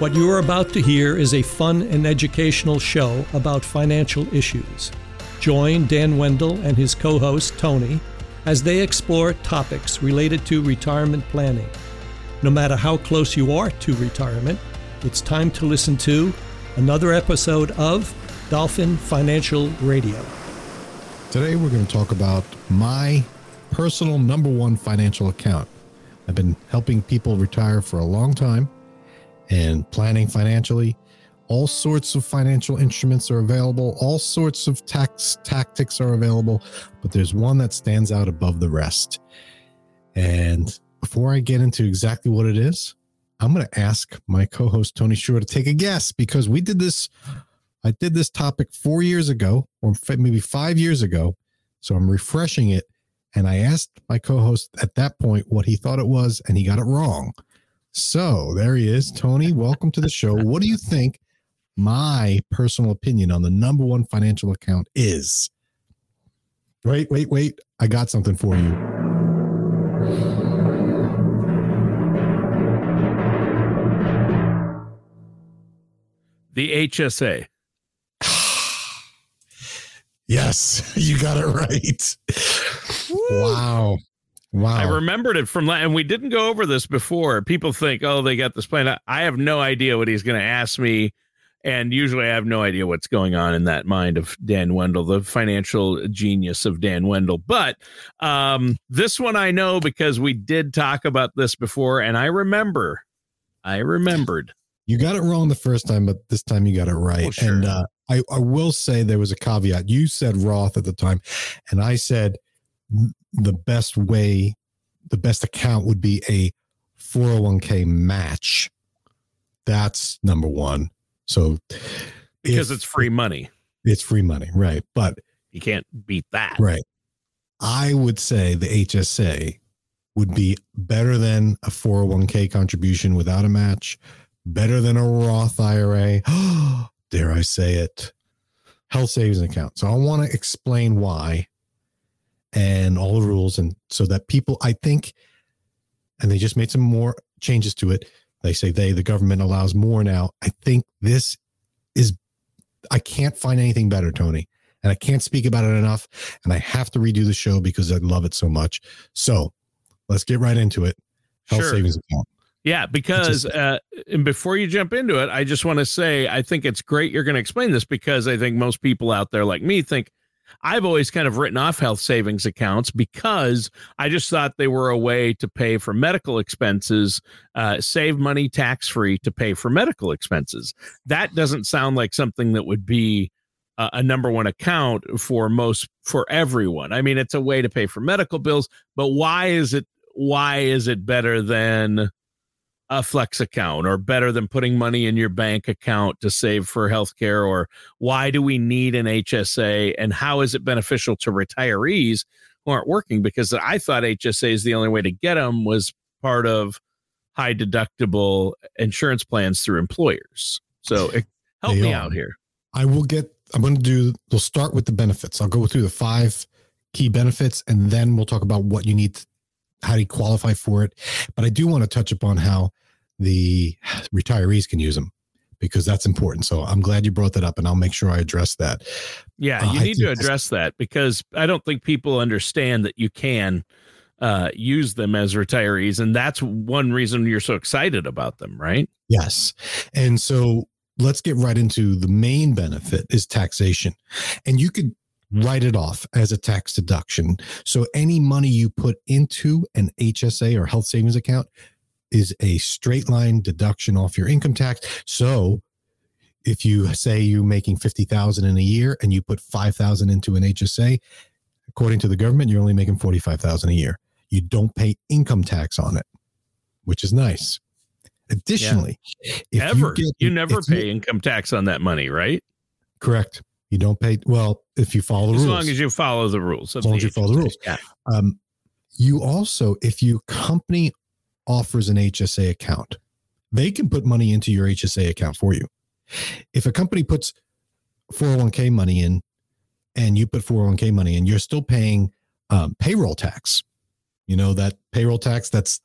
What you are about to hear is a fun and educational show about financial issues. Join Dan Wendell and his co host, Tony, as they explore topics related to retirement planning. No matter how close you are to retirement, it's time to listen to another episode of Dolphin Financial Radio. Today, we're going to talk about my personal number one financial account. I've been helping people retire for a long time and planning financially. All sorts of financial instruments are available, all sorts of tax tactics are available, but there's one that stands out above the rest. And before I get into exactly what it is, I'm going to ask my co-host Tony Shore to take a guess because we did this I did this topic 4 years ago or maybe 5 years ago. So I'm refreshing it and I asked my co-host at that point what he thought it was and he got it wrong. So there he is. Tony, welcome to the show. What do you think my personal opinion on the number one financial account is? Wait, wait, wait. I got something for you. The HSA. yes, you got it right. Wow. Wow. I remembered it from, and we didn't go over this before. People think, oh, they got this plan. I have no idea what he's going to ask me. And usually I have no idea what's going on in that mind of Dan Wendell, the financial genius of Dan Wendell. But um, this one I know because we did talk about this before. And I remember, I remembered. You got it wrong the first time, but this time you got it right. Oh, sure. And uh, I, I will say there was a caveat. You said Roth at the time, and I said, the best way, the best account would be a 401k match. That's number one. So because if, it's free money. It's free money, right? But you can't beat that. Right. I would say the HSA would be better than a 401k contribution without a match, better than a Roth IRA. Dare I say it? Health savings account. So I want to explain why and all the rules and so that people i think and they just made some more changes to it. They say they the government allows more now. I think this is i can't find anything better tony and i can't speak about it enough and i have to redo the show because i love it so much. So let's get right into it. Health sure. savings account. Yeah, because uh, and before you jump into it, I just want to say I think it's great you're going to explain this because I think most people out there like me think I've always kind of written off health savings accounts because I just thought they were a way to pay for medical expenses, uh, save money tax free to pay for medical expenses. That doesn't sound like something that would be a, a number one account for most for everyone. I mean, it's a way to pay for medical bills, but why is it? Why is it better than a flex account or better than putting money in your bank account to save for healthcare or why do we need an HSA and how is it beneficial to retirees who aren't working because I thought HSA is the only way to get them was part of high deductible insurance plans through employers. So help they me are. out here. I will get I'm going to do we'll start with the benefits. I'll go through the five key benefits and then we'll talk about what you need to, how do you qualify for it. But I do want to touch upon how the retirees can use them because that's important. So I'm glad you brought that up and I'll make sure I address that. Yeah, you uh, need to address that because I don't think people understand that you can uh, use them as retirees. And that's one reason you're so excited about them, right? Yes. And so let's get right into the main benefit is taxation. And you could write it off as a tax deduction. So any money you put into an HSA or health savings account, is a straight line deduction off your income tax. So if you say you're making 50,000 in a year and you put 5,000 into an HSA, according to the government, you're only making 45,000 a year. You don't pay income tax on it, which is nice. Additionally, yeah. ever you, get, you never pay you, income tax on that money, right? Correct. You don't pay. Well, if you follow the as rules, as long as you follow the rules, as long as you follow the rules. Yeah. Um, you also, if you company offers an HSA account. They can put money into your HSA account for you. If a company puts 401k money in and you put 401k money in, you're still paying um, payroll tax. You know that payroll tax that's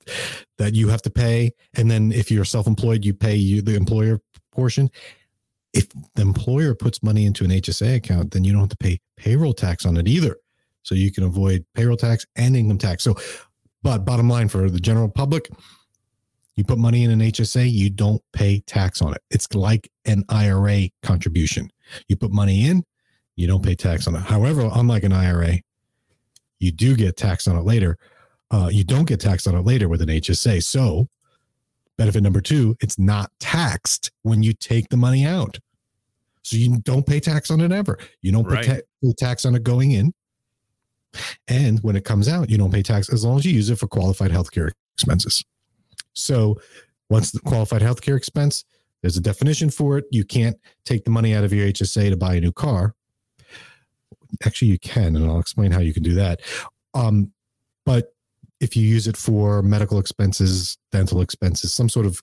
that you have to pay, and then if you're self-employed, you pay you the employer portion. If the employer puts money into an HSA account, then you don't have to pay payroll tax on it either. So you can avoid payroll tax and income tax. So, but bottom line for the general public, you put money in an HSA, you don't pay tax on it. It's like an IRA contribution. You put money in, you don't pay tax on it. However, unlike an IRA, you do get taxed on it later. Uh, you don't get taxed on it later with an HSA. So, benefit number two, it's not taxed when you take the money out. So you don't pay tax on it ever. You don't right. pay, ta- pay tax on it going in. And when it comes out, you don't pay tax as long as you use it for qualified healthcare expenses. So once the qualified healthcare expense, there's a definition for it. You can't take the money out of your HSA to buy a new car. Actually, you can, and I'll explain how you can do that. Um, but if you use it for medical expenses, dental expenses, some sort of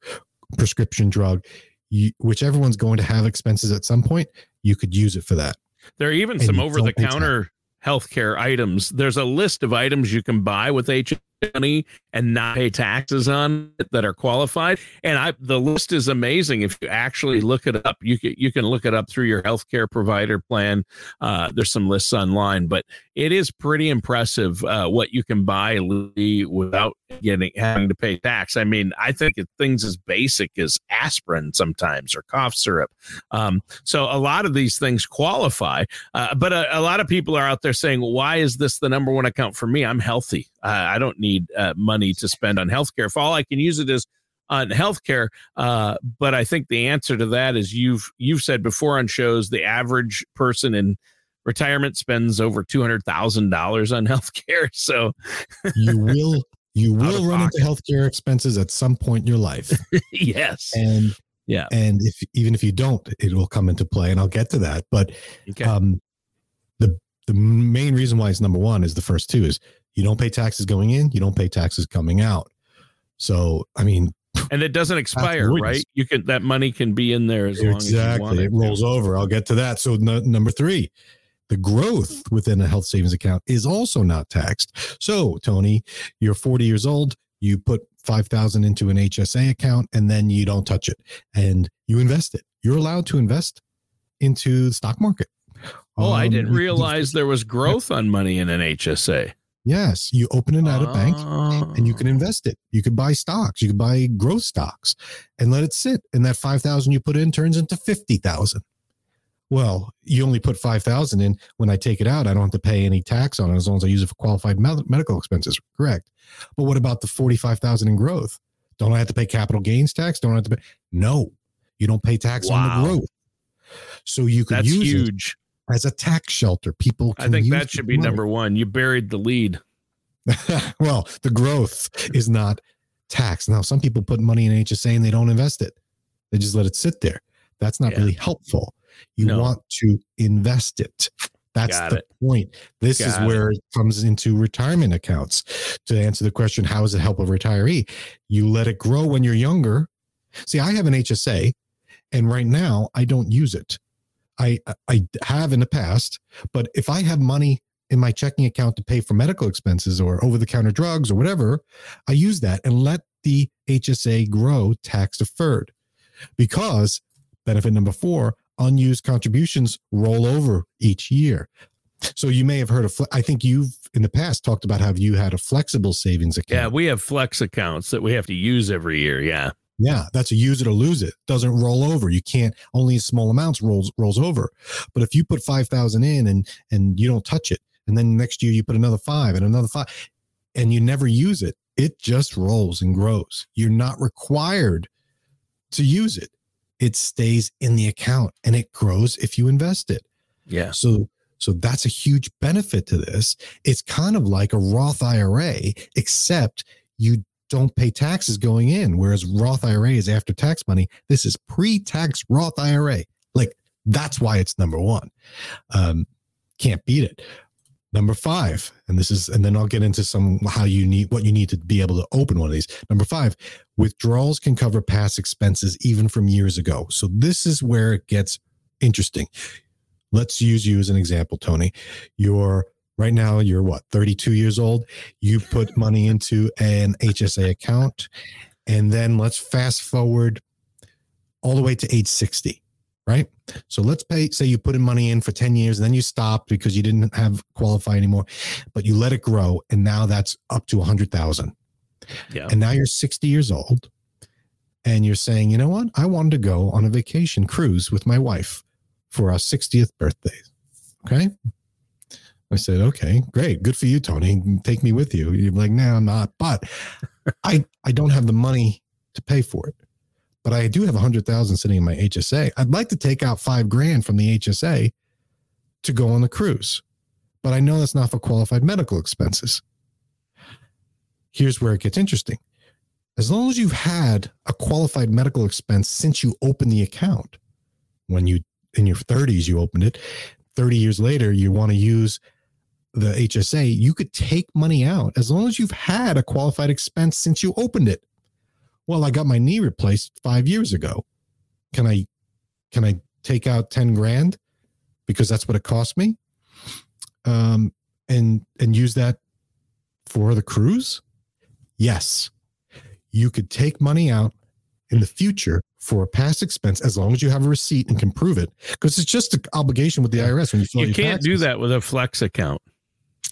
prescription drug, you, whichever one's going to have expenses at some point, you could use it for that. There are even and some over the counter healthcare items. There's a list of items you can buy with HSA money and not pay taxes on that are qualified. And I the list is amazing. If you actually look it up, you can you can look it up through your healthcare provider plan. Uh, there's some lists online, but it is pretty impressive uh, what you can buy without getting having to pay tax. I mean, I think things as basic as aspirin sometimes or cough syrup. Um, so a lot of these things qualify, uh, but a, a, lot of people are out there saying, "Why is this the number one account for me? I'm healthy. I don't need uh, money to spend on healthcare. If all I can use it is on healthcare, uh, but I think the answer to that is you've you've said before on shows the average person in retirement spends over two hundred thousand dollars on healthcare. So you will you will run pocket. into healthcare expenses at some point in your life. yes, and yeah, and if even if you don't, it will come into play, and I'll get to that. But okay. um, the the main reason why it's number one is the first two is you don't pay taxes going in, you don't pay taxes coming out. So, I mean, and it doesn't expire, right? You can that money can be in there as exactly. long as you want it. it rolls over. I'll get to that. So, number three, the growth within a health savings account is also not taxed. So, Tony, you're 40 years old, you put 5000 into an HSA account and then you don't touch it and you invest it. You're allowed to invest into the stock market. Oh, um, I didn't realize there was growth on money in an HSA. Yes, you open it at a bank and you can oh. invest it. You could buy stocks, you could buy growth stocks and let it sit. And that 5,000 you put in turns into 50,000. Well, you only put 5,000 in. When I take it out, I don't have to pay any tax on it as long as I use it for qualified medical expenses. Correct. But what about the 45,000 in growth? Don't I have to pay capital gains tax? Don't I have to pay? No, you don't pay tax wow. on the growth. So you could That's use huge. It as a tax shelter. People, I think that should be money. number one. You buried the lead. well, the growth is not taxed. Now, some people put money in HSA and they don't invest it; they just let it sit there. That's not yeah. really helpful. You no. want to invest it. That's Got the it. point. This Got is where it. it comes into retirement accounts. To answer the question, how does it help a retiree? You let it grow when you're younger. See, I have an HSA, and right now I don't use it I I have in the past, but if I have money in my checking account to pay for medical expenses or over the counter drugs or whatever, I use that and let the HSA grow tax deferred. Because benefit number 4, unused contributions roll over each year. So you may have heard of I think you've in the past talked about how you had a flexible savings account. Yeah, we have flex accounts that we have to use every year, yeah. Yeah, that's a use it or lose it. Doesn't roll over. You can't only small amounts rolls rolls over. But if you put five thousand in and and you don't touch it, and then next year you put another five and another five, and you never use it, it just rolls and grows. You're not required to use it. It stays in the account and it grows if you invest it. Yeah. So so that's a huge benefit to this. It's kind of like a Roth IRA, except you don't pay taxes going in, whereas Roth IRA is after tax money. This is pre tax Roth IRA. Like that's why it's number one. Um, can't beat it. Number five, and this is, and then I'll get into some how you need what you need to be able to open one of these. Number five, withdrawals can cover past expenses even from years ago. So this is where it gets interesting. Let's use you as an example, Tony. You're right now you're what 32 years old? You put money into an hsa account and then let's fast forward all the way to age 60 right? So let's pay say you put in money in for 10 years and then you stopped because you didn't have qualify anymore but you let it grow and now that's up to 100000 yeah. and now you're 60 years old and you're saying you know what? I wanted to go on a vacation cruise with my wife for our 60th birthday okay I said, okay, great. Good for you, Tony. Take me with you. You're like, no, I'm not. But I, I don't have the money to pay for it. But I do have a hundred thousand sitting in my HSA. I'd like to take out five grand from the HSA to go on the cruise. But I know that's not for qualified medical expenses. Here's where it gets interesting. As long as you've had a qualified medical expense since you opened the account, when you in your 30s you opened it, 30 years later you want to use the HSA, you could take money out as long as you've had a qualified expense since you opened it. Well, I got my knee replaced five years ago. Can I can I take out 10 grand because that's what it cost me? Um and and use that for the cruise? Yes. You could take money out in the future for a past expense as long as you have a receipt and can prove it because it's just an obligation with the IRS when you You can't do that with a flex account.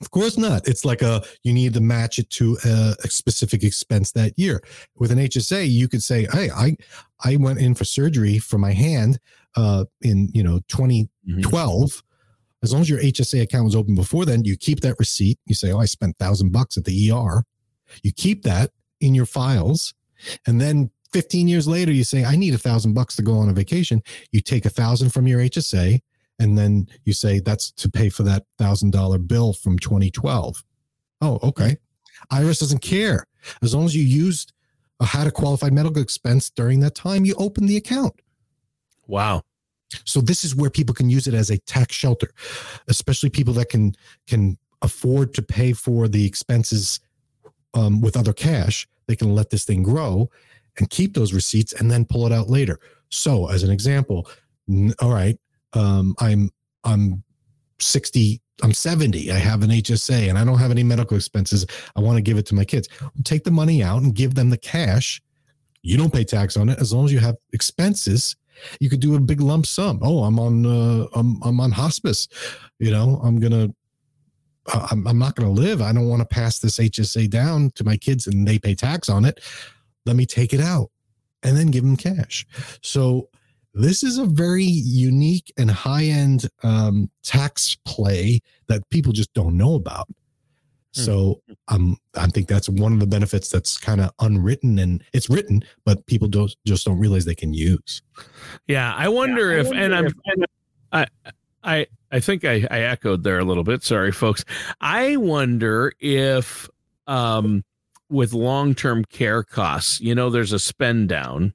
Of course not. It's like a you need to match it to a, a, specific expense that year. With an HSA, you could say, "Hey, I I went in for surgery for my hand uh, in you know 2012." Mm-hmm. As long as your HSA account was open before then, you keep that receipt. You say, "Oh, I spent thousand bucks at the ER." You keep that in your files, and then 15 years later, you say, "I need a thousand bucks to go on a vacation." You take a thousand from your HSA and then you say that's to pay for that thousand dollar bill from 2012 oh okay. Irs doesn't care. As long as you used a had a qualified medical expense during that time you open the account. Wow. So this is where people can use it as a tax shelter especially people that can can afford to pay for the expenses um, with other cash. They can let this thing grow and keep those receipts and then pull it out later. So as an example all right um, I'm I'm 60 I'm 70 I have an HSA and I don't have any medical expenses. I want to give it to my kids. Take the money out and give them the cash. You don't pay tax on it. As long as you have expenses you could do a big lump sum. Oh I'm on uh, I'm I'm on hospice. You know I'm to I'm, I'm not to live. I don't want to pass this HSA down to my kids and they pay tax on it. Let me take it out and then give them cash. So this is a very unique and high end um, tax play that people just don't know about. Hmm. So um, I think that's one of the benefits that's kind of unwritten and it's written, but people don't just don't realize they can use. Yeah, I wonder yeah, if, I wonder and I'm, if, I, I, I think I, I echoed there a little bit. Sorry, folks. I wonder if, um, with long term care costs, you know, there's a spend down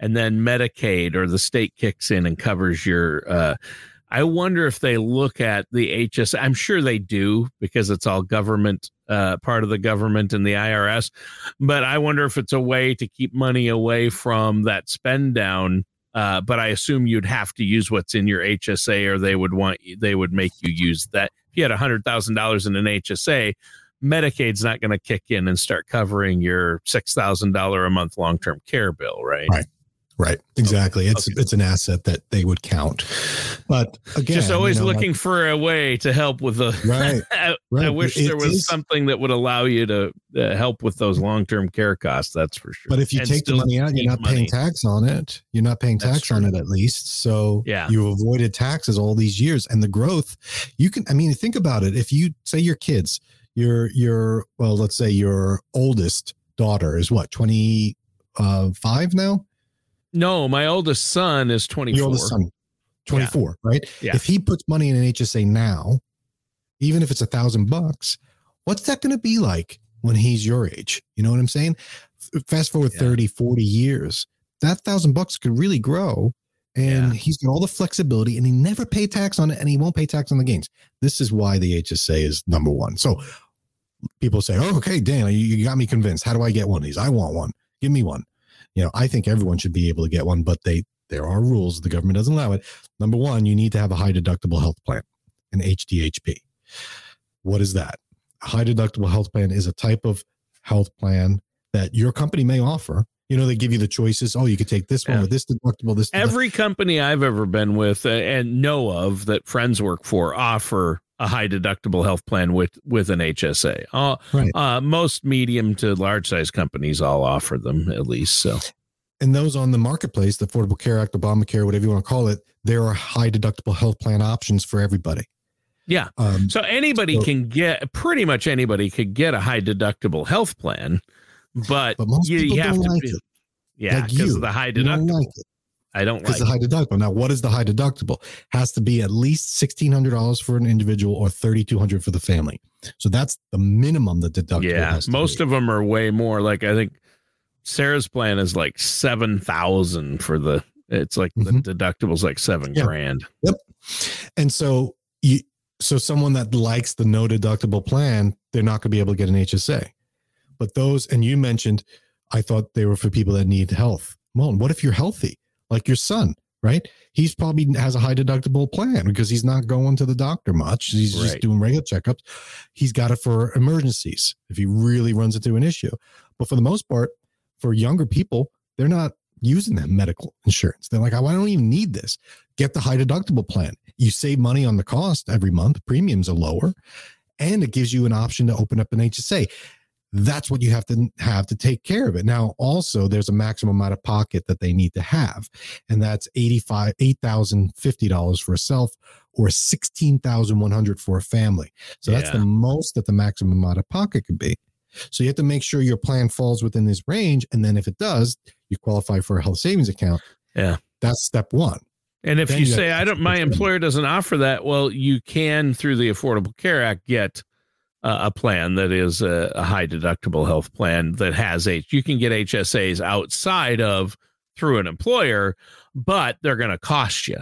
and then Medicaid or the state kicks in and covers your. Uh, I wonder if they look at the HS. I'm sure they do because it's all government, uh, part of the government and the IRS. But I wonder if it's a way to keep money away from that spend down. Uh, but I assume you'd have to use what's in your HSA, or they would want they would make you use that. If you had hundred thousand dollars in an HSA, Medicaid's not going to kick in and start covering your six thousand dollar a month long term care bill, right? Right. Right. Exactly. Okay. It's okay. it's an asset that they would count. But again, just always you know, looking like, for a way to help with the right. I, right. I wish it there was is, something that would allow you to uh, help with those long term care costs. That's for sure. But if you and take the money out, you're not money. paying tax on it. You're not paying tax on it at least. So yeah, you avoided taxes all these years, and the growth. You can. I mean, think about it. If you say your kids, your your well, let's say your oldest daughter is what twenty uh, now no, my oldest son is 24. Your oldest son, 24, yeah. right? Yeah. If he puts money in an HSA now, even if it's a thousand bucks, what's that going to be like when he's your age? You know what I'm saying? Fast forward yeah. 30, 40 years, that thousand bucks could really grow. And yeah. he's got all the flexibility and he never pay tax on it and he won't pay tax on the gains. This is why the HSA is number one. So people say, Oh, okay, Dan, you, you got me convinced. How do I get one of these? I want one. Give me one you know, I think everyone should be able to get one, but they there are rules. The government doesn't allow it. Number one, you need to have a high deductible health plan, an HDHP. What is that? A high deductible health plan is a type of health plan that your company may offer. You know, they give you the choices. Oh, you could take this one Yeah. or this deductible. This Every company I've ever been with uh, and know of that friends work for offer a high deductible health plan with with an HSA. Uh, Right. uh, most medium to large size companies all offer them at least. So and those on the marketplace, the Affordable Care Act, Obamacare, whatever you want to call it, there are high deductible health plan options for everybody. yeah, Um, so anybody So- can get pretty much anybody could get a high deductible health plan, but, but most you, people you have don't to like be, it. yeah because you. of the high deductible. like it I don't because like. the high deductible. Now, what is the high deductible? Has to be at least sixteen hundred dollars for an individual or thirty two hundred for the family. So that's the minimum the deductible. yeah, most of them are way more. Like I think Sarah's plan is like seven thousand for the. It's like Mhm. the deductible's like seven Yeah. grand. Yep. And so you so someone that likes the no deductible plan, they're not going to be able to get an HSA. But those and you mentioned I thought they were for people that need health. Well, what if you're healthy? Like your son, right? He's probably has a high deductible plan because he's not going to the doctor much. He's just doing regular checkups. He's got it for emergencies if he really runs into an issue. But for the most part, for younger people, they're not using that medical insurance. They're like, oh, I don't even need this. Get the high deductible plan. You save money on the cost every month. Premiums are lower, and it gives you an option to open up an HSA. That's what you have to have to take care of it. Now, also, there's a maximum out of pocket that they need to have, and that's eighty-five, eight thousand fifty dollars for a self, or sixteen thousand one hundred for a family. So that's the most that the maximum out of pocket could be. So you have to make sure your plan falls within this range, and then if it does, you qualify for a health savings account. Yeah. That's step one. And if Then you you say I don't, my employer doesn't offer that, well, you can through the Affordable Care Act get uh, a plan that is a, a high deductible health plan that has H. You can get HSAs outside of through an employer, but they're going to cost you.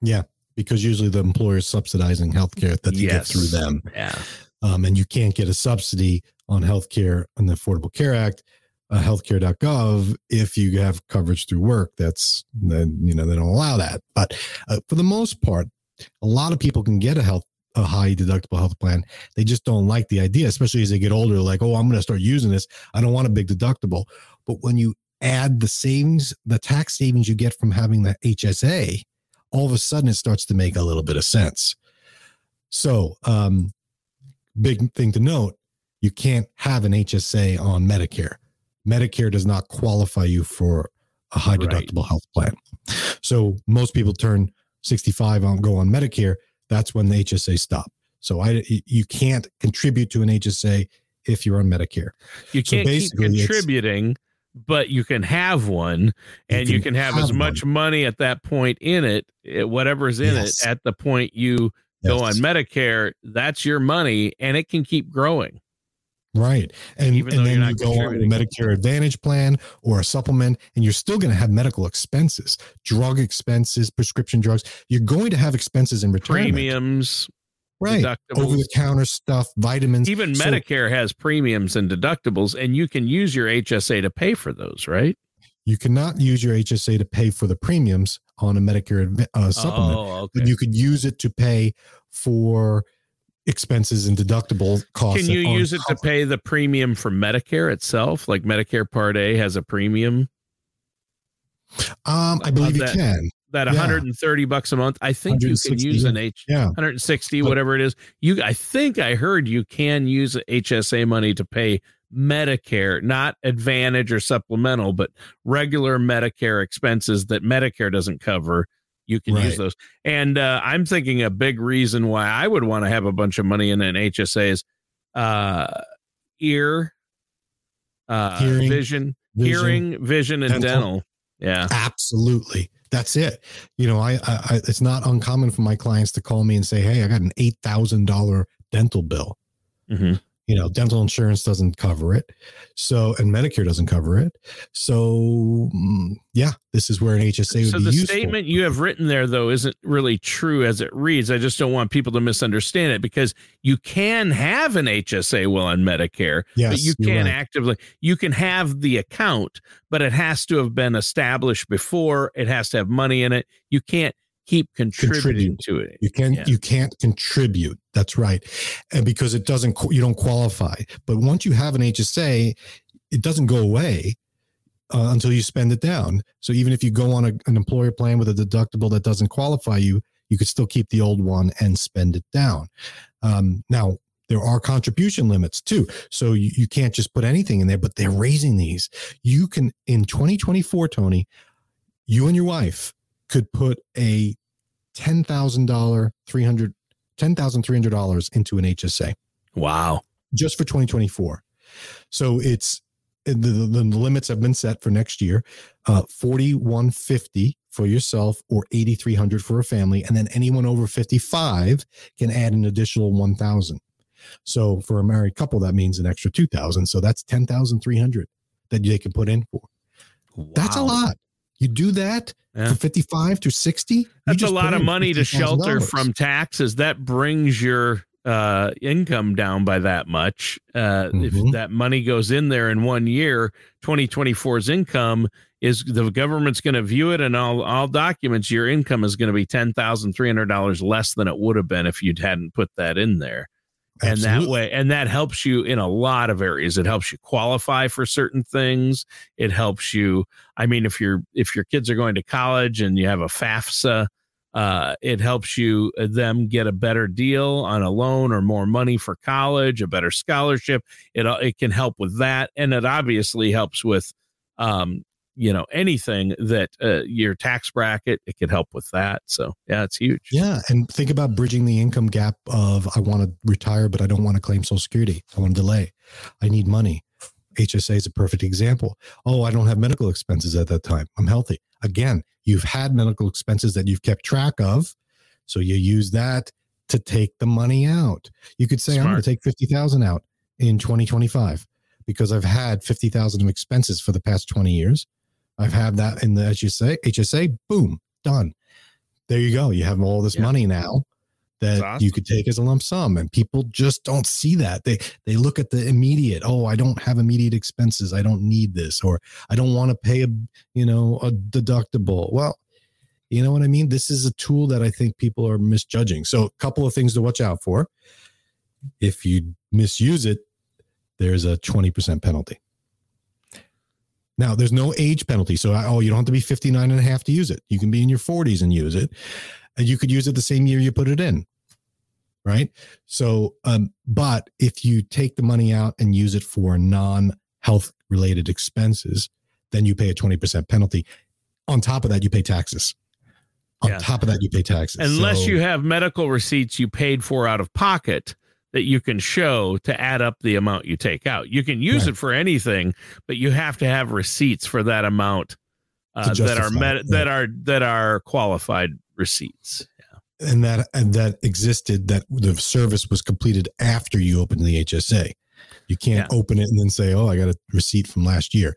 Yeah, because usually the employer is subsidizing healthcare that you get through them. Yeah. Um, and you can't get a subsidy on healthcare on the Affordable Care Act, uh, healthcare.gov, if you have coverage through work. That's, then, you know, they don't allow that. But uh, for the most part, a lot of people can get a health, a high deductible health plan. They just don't like the idea, especially as they get older. Like, oh, I'm going to start using this. I don't want a big deductible. But when you add the savings, the tax savings you get from having the HSA, all of a sudden it starts to make a little bit of sense. So, um, big thing to note you can't have an HSA on Medicare. Medicare does not qualify you for a high Right. deductible health plan. So, most people turn 65 on go on Medicare. That's when the HSA stop. So, I you can't contribute to an HSA if you're on Medicare. You can't keep contributing, but you can have one and you can have, as have much money at that point in it, eh, whatever's in Yes. it at the point you go on Medicare, that's your money and it can keep growing. Right. And, Even and then you go on a. Medicare Advantage plan or a supplement, and you're still going to have medical expenses, drug expenses, prescription drugs. You're going to have expenses in retirement. Premiums, right. Over the counter stuff, vitamins. Even So Medicare has premiums and deductibles, and you can use your HSA to pay for those, right? you cannot use your HSA to pay for the premiums on a Medicare uh, supplement, Oh, okay. but you could use it to pay for expenses and deductible costs. Can you use it to pay the premium for Medicare itself? Like Medicare Part A has a premium Um, I believe you that- can. that Yeah. 130 bucks a month. I think you can use an H Yeah. 160, But- whatever it is. You, I think I heard you can use HSA money to pay Medicare, not Advantage or supplemental, but regular Medicare expenses that Medicare doesn't cover. You can use those. And uh, I'm thinking a big reason why I would want to have a bunch of money in an HSA is uh, ear, uh, Hearing, vision, vision, hearing, vision, and dental. dental. Yeah. Absolutely. That's it. You know, I, I, I it's not uncommon for my clients to call me and say, "Hey, I got an eight thousand dollar dental bill." Mhm. You know, dental insurance doesn't cover it, so and Medicare doesn't cover it. So, mm, yeah, this is where an HSA would so be the useful. statement you have written there though isn't really true as it reads i just don't want people to misunderstand it because you can have an hsa while on medicare yes, but you can't right. actively you can have the account but it has to have been established before it has to have money in it you can't keep contributing contribute. to it. You can yeah. you can't contribute. That's right, and because it doesn't you don't qualify. But once you have an HSA, it doesn't go away uh, until you spend it down. So even if you go on a, an employer plan with a deductible that doesn't qualify you, you could still keep the old one and spend it down. Um, now, there are contribution limits too. So you, you can't just put anything in there, but they're raising these. You can, in 2024, Tony, you and your wife could put a $10,000, 300, $10,300 into an HSA. Wow. Just for 2024. So it's the, the, the limits have been set for next year uh, 4150 for yourself or 8300 for a family and then anyone over 55 can add an additional 1000 so for a married couple that means an extra 2000 so that's 10300 that they can put in for wow. that's a lot you do that yeah. for 55 to 60 that's a lot of money to shelter from taxes that brings your uh, income down by that much. Uh, mm-hmm. If that money goes in there in one year, 2024's income is the government's going to view it and all all documents. Your income is going to be ten thousand three hundred dollars less than it would have been if you hadn't put that in there. Absolutely. And that way, and that helps you in a lot of areas. It helps you qualify for certain things. It helps you. I mean, if you're if your kids are going to college and you have a FAFSA uh, it helps you uh, them get a better deal on a loan or more money for college, a better scholarship. It uh, it can help with that, and it obviously helps with, um, you know, anything that uh, your tax bracket. It could help with that. So yeah, it's huge. Yeah, and think about bridging the income gap of I want to retire, but I don't want to claim Social Security. I want to delay. I need money. HSA is a perfect example. Oh, I don't have medical expenses at that time. I'm healthy. Again, you've had medical expenses that you've kept track of. So you use that to take the money out. You could say, Smart. I'm going to take 50,000 out in 2025 because I've had 50,000 of expenses for the past 20 years. I've had that in the HSA, HSA, boom, done. There you go. You have all this yeah. money now that awesome. you could take as a lump sum and people just don't see that they they look at the immediate oh i don't have immediate expenses i don't need this or i don't want to pay a you know a deductible well you know what i mean this is a tool that i think people are misjudging so a couple of things to watch out for if you misuse it there's a 20% penalty now, there's no age penalty. So, oh, you don't have to be 59 and a half to use it. You can be in your 40s and use it and you could use it the same year you put it in right so um, but if you take the money out and use it for non-health related expenses then you pay a 20% penalty on top of that you pay taxes on yeah. top of that you pay taxes unless so, you have medical receipts you paid for out of pocket that you can show to add up the amount you take out you can use right. it for anything but you have to have receipts for that amount uh, that are med- that are that are qualified receipts. Yeah. And that and that existed that the service was completed after you opened the HSA. You can't yeah. open it and then say, "Oh, I got a receipt from last year."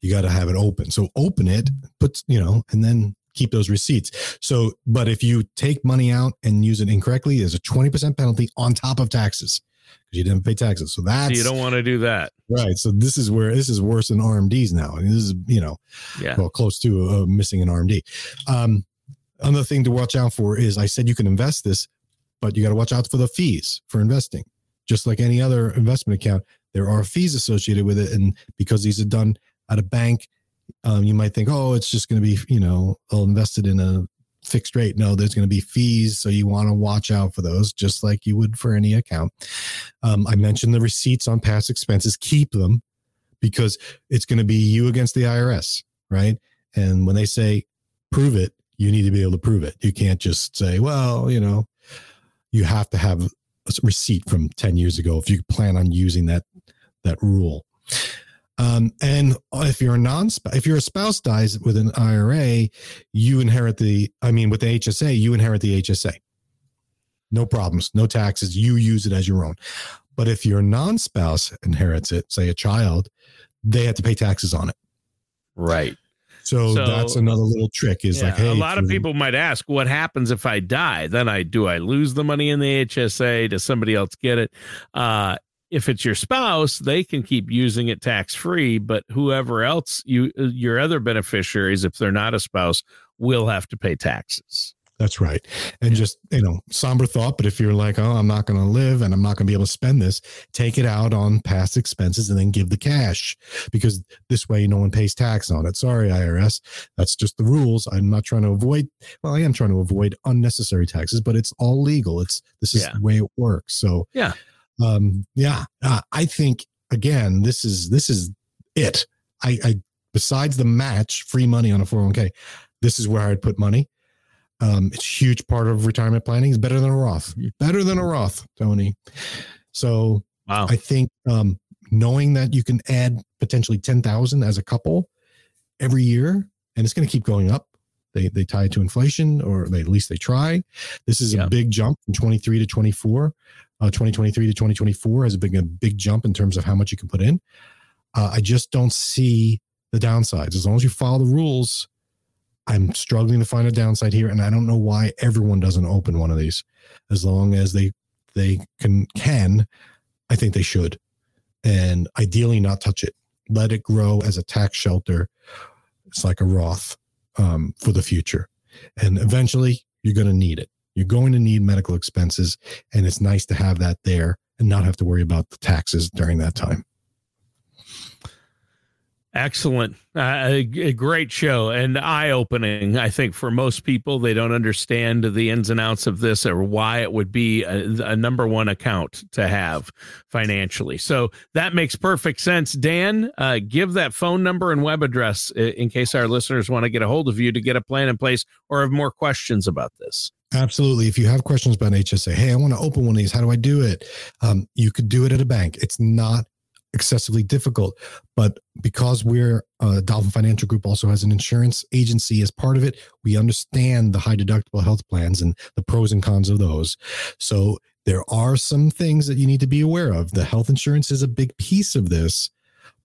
You got to have it open. So open it, put you know, and then keep those receipts. So, but if you take money out and use it incorrectly, there's a twenty percent penalty on top of taxes because you didn't pay taxes. So that's you don't want to do that, right? So this is where this is worse than RMDs now. I mean, this is you know, yeah, well, close to uh, missing an RMD. Um, Another thing to watch out for is I said you can invest this, but you got to watch out for the fees for investing. Just like any other investment account, there are fees associated with it. And because these are done at a bank, um, you might think, oh, it's just going to be, you know, invested in a fixed rate. No, there's going to be fees. So you want to watch out for those, just like you would for any account. Um, I mentioned the receipts on past expenses. Keep them because it's going to be you against the IRS, right? And when they say prove it, you need to be able to prove it. You can't just say, well, you know, you have to have a receipt from 10 years ago if you plan on using that that rule. Um, and if you're a non if your spouse dies with an IRA, you inherit the I mean with the HSA, you inherit the HSA. No problems, no taxes. You use it as your own. But if your non-spouse inherits it, say a child, they have to pay taxes on it. Right. So, so, that's another little trick is yeah, like, hey, a lot of people might ask, what happens if I die? Then I do I lose the money in the HSA? Does somebody else get it? Uh, if it's your spouse, they can keep using it tax free, but whoever else you uh, your other beneficiaries, if they're not a spouse, will have to pay taxes. That's right. And just, you know, somber thought, but if you're like, oh, I'm not going to live and I'm not going to be able to spend this, take it out on past expenses and then give the cash because this way no one pays tax on it. Sorry, IRS. That's just the rules. I'm not trying to avoid, well, I am trying to avoid unnecessary taxes, but it's all legal. It's, this is yeah. the way it works. So, yeah. Um, yeah, uh, I think again, this is, this is it. I, I, besides the match free money on a 401k, this is where I'd put money um, it's a huge part of retirement planning. It's better than a Roth. Better than a Roth, Tony. So wow. I think um, knowing that you can add potentially ten thousand as a couple every year, and it's going to keep going up. They they tie it to inflation, or they, at least they try. This is yeah. a big jump from twenty three to twenty four. Uh, 2023 to 2024 has been a big jump in terms of how much you can put in. Uh, I just don't see the downsides. As long as you follow the rules, I'm struggling to find a downside here, and I don't know why everyone doesn't open one of these. As long as they they can can, I think they should, and ideally not touch it. Let it grow as a tax shelter. It's like a Roth um, for the future, and eventually you're going to need it. You're going to need medical expenses, and it's nice to have that there and not have to worry about the taxes during that time. Excellent. Uh, a, great show and eye opening. I think for most people, they don't understand the ins and outs of this or why it would be a, a, number one account to have financially. So that makes perfect sense. Dan, uh, give that phone number and web address in case our listeners want to get a hold of you to get a plan in place or have more questions about this. Absolutely. If you have questions about HSA, hey, I want to open one of these. How do I do it? Um, you could do it at a bank. It's not excessively difficult. But because we're uh, Dolphin Financial Group also has an insurance agency as part of it, we understand the high deductible health plans and the pros and cons of those. So there are some things that you need to be aware of. The health insurance is a big piece of this,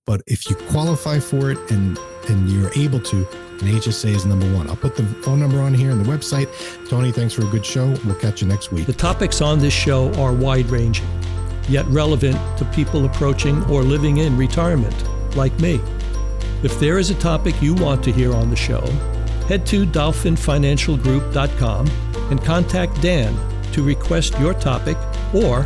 but if you qualify for it and and you're able to, an HSA is number one. I'll put the phone number on here and the website. Tony, thanks for a good show. We'll catch you next week. The topics on this show are wide ranging yet relevant to people approaching or living in retirement, like me. If there is a topic you want to hear on the show, head to dolphinfinancialgroup.com and contact Dan to request your topic or